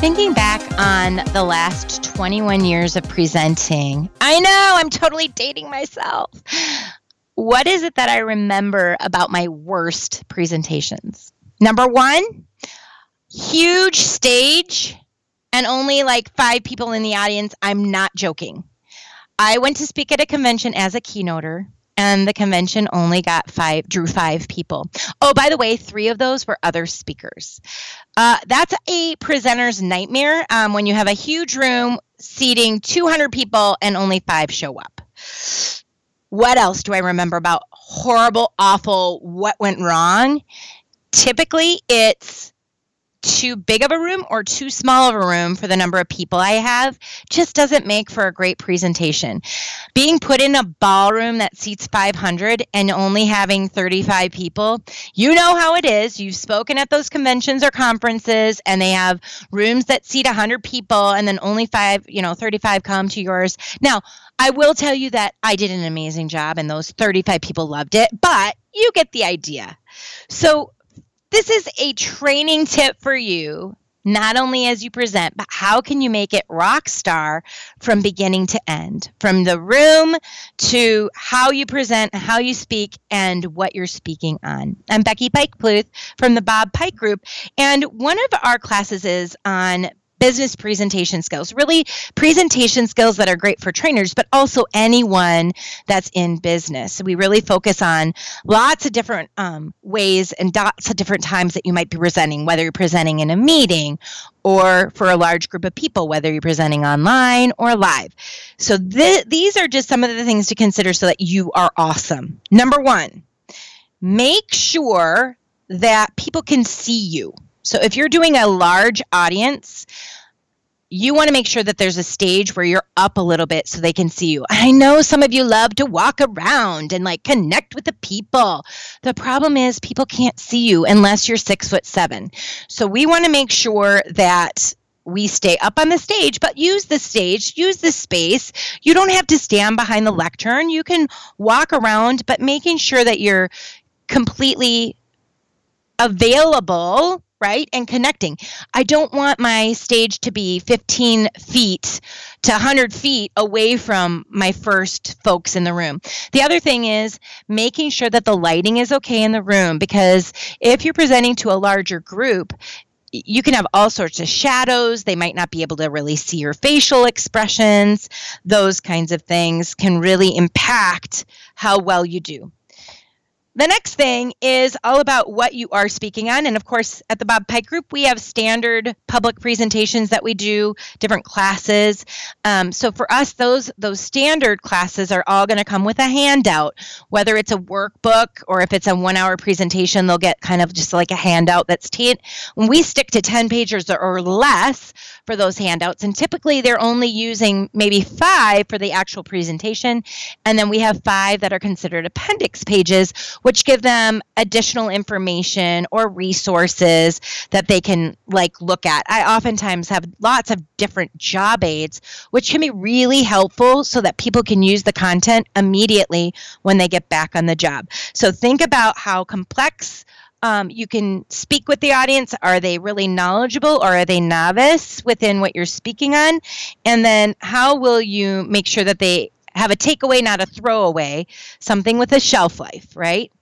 Thinking back on the last 21 years of presenting, I know I'm totally dating myself. What is it that I remember about my worst presentations? Number one, huge stage and only like five people in the audience. I'm not joking. I went to speak at a convention as a keynoter and the convention only got five drew five people. Oh by the way three of those were other speakers. Uh, that's a presenter's nightmare um, when you have a huge room seating 200 people and only five show up. What else do i remember about horrible awful what went wrong? Typically it's too big of a room or too small of a room for the number of people I have just doesn't make for a great presentation. Being put in a ballroom that seats 500 and only having 35 people, you know how it is. You've spoken at those conventions or conferences and they have rooms that seat 100 people and then only 5, you know, 35 come to yours. Now, I will tell you that I did an amazing job and those 35 people loved it, but you get the idea. So, this is a training tip for you, not only as you present, but how can you make it rock star from beginning to end, from the room to how you present, how you speak, and what you're speaking on. I'm Becky Pike Pluth from the Bob Pike Group, and one of our classes is on business presentation skills, really presentation skills that are great for trainers, but also anyone that's in business. We really focus on lots of different um, ways and lots of different times that you might be presenting, whether you're presenting in a meeting or for a large group of people, whether you're presenting online or live. So th- these are just some of the things to consider so that you are awesome. Number one, make sure that people can see you. So if you're doing a large audience, you want to make sure that there's a stage where you're up a little bit so they can see you. I know some of you love to walk around and like connect with the people. The problem is people can't see you unless you're six foot seven. So we want to make sure that we stay up on the stage, but use the stage, use the space. You don't have to stand behind the lectern. You can walk around, but making sure that you're completely available right? And connecting. I don't want my stage to be 15 feet to 100 feet away from my first folks in the room. The other thing is making sure that the lighting is okay in the room because if you're presenting to a larger group, you can have all sorts of shadows. They might not be able to really see your facial expressions. Those kinds of things can really impact how well you do. The next thing is all about what you are speaking on. And of course, at the Bob Pike Group, we have standard public presentations that we do, different classes. Um, so for us, those those standard classes are all going to come with a handout, whether it's a workbook or if it's a one hour presentation, they'll get kind of just like a handout that's t- when we stick to 10 pages or less for those handouts. And typically they're only using maybe five for the actual presentation. And then we have five that are considered appendix pages which give them additional information or resources that they can like look at. I oftentimes have lots of different job aids, which can be really helpful so that people can use the content immediately when they get back on the job. So think about how complex um, you can speak with the audience. Are they really knowledgeable or are they novice within what you're speaking on? And then how will you make sure that they have a takeaway, not a throwaway, something with a shelf life, right?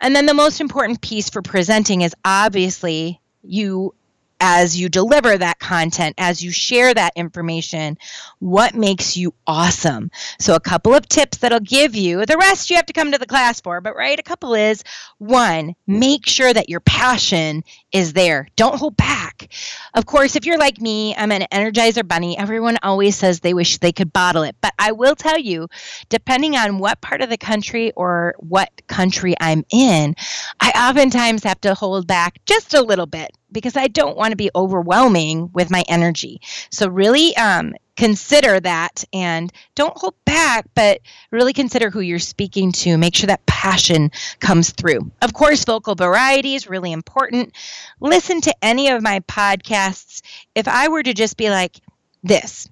And then the most important piece for presenting is obviously you as you deliver that content, as you share that information, what makes you awesome. So, a couple of tips that'll give you the rest you have to come to the class for, but right, a couple is one, make sure that your passion is there. Don't hold back. Of course, if you're like me, I'm an energizer bunny. Everyone always says they wish they could bottle it, but I will tell you, depending on what part of the country or what country I'm in, I oftentimes have to hold back just a little bit because I don't want to be overwhelming with my energy. So, really um, consider that and don't hold back, but really consider who you're speaking to. Make sure that passion comes through. Of course, vocal variety is really important. Listen to any of my podcasts. If I were to just be like this,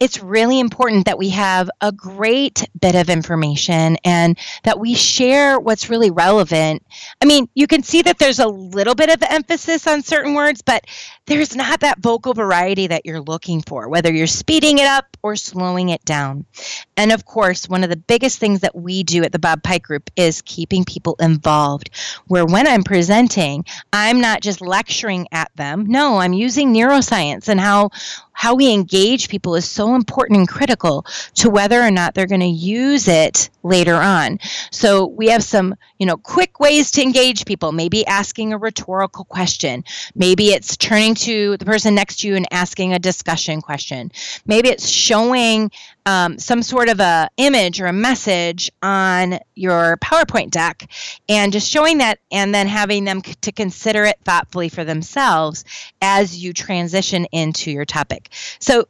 it's really important that we have a great bit of information and that we share what's really relevant. I mean, you can see that there's a little bit of emphasis on certain words, but there's not that vocal variety that you're looking for, whether you're speeding it up or slowing it down. And of course, one of the biggest things that we do at the Bob Pike Group is keeping people involved, where when I'm presenting, I'm not just lecturing at them. No, I'm using neuroscience and how how we engage people is so important and critical to whether or not they're going to use it later on. So we have some, you know, quick ways to engage people, maybe asking a rhetorical question. Maybe it's turning to the person next to you and asking a discussion question. Maybe it's showing um, some sort of a image or a message on your PowerPoint deck and just showing that and then having them c- to consider it thoughtfully for themselves as you transition into your topic. So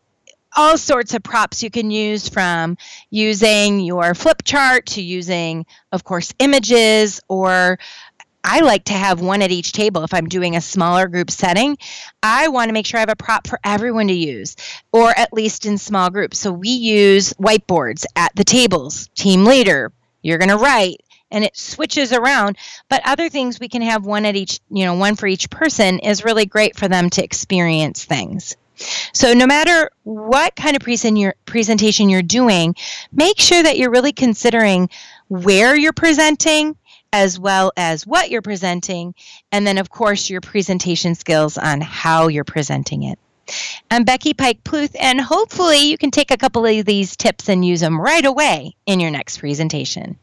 all sorts of props you can use from using your flip chart to using, of course, images or I like to have one at each table. If I'm doing a smaller group setting, I want to make sure I have a prop for everyone to use, or at least in small groups. So we use whiteboards at the tables. Team leader, you're going to write, and it switches around. But other things we can have one at each, you know, one for each person is really great for them to experience things. So, no matter what kind of presentation you're doing, make sure that you're really considering where you're presenting as well as what you're presenting, and then, of course, your presentation skills on how you're presenting it. I'm Becky Pike Pluth, and hopefully, you can take a couple of these tips and use them right away in your next presentation.